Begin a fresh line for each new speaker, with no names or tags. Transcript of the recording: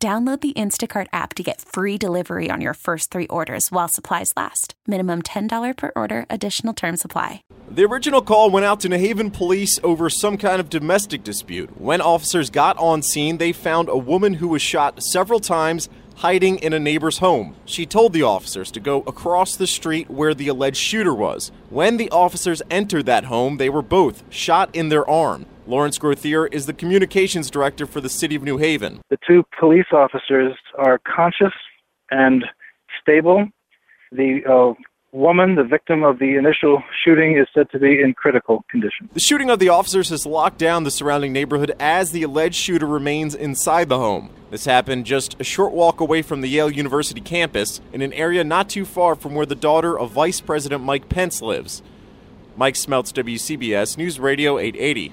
Download the Instacart app to get free delivery on your first three orders while supplies last. Minimum $10 per order, additional term supply.
The original call went out to New Haven police over some kind of domestic dispute. When officers got on scene, they found a woman who was shot several times hiding in a neighbor's home. She told the officers to go across the street where the alleged shooter was. When the officers entered that home, they were both shot in their arm. Laurence Grotheer is the communications director for the city of New Haven.
The two police officers are conscious and stable. The uh, woman, the victim of the initial shooting, is said to be in critical condition.
The shooting of the officers has locked down the surrounding neighborhood as the alleged shooter remains inside the home. This happened just a short walk away from the Yale University campus in an area not too far from where the daughter of Vice President Mike Pence lives. Mike Smeltz, WCBS News Radio 880.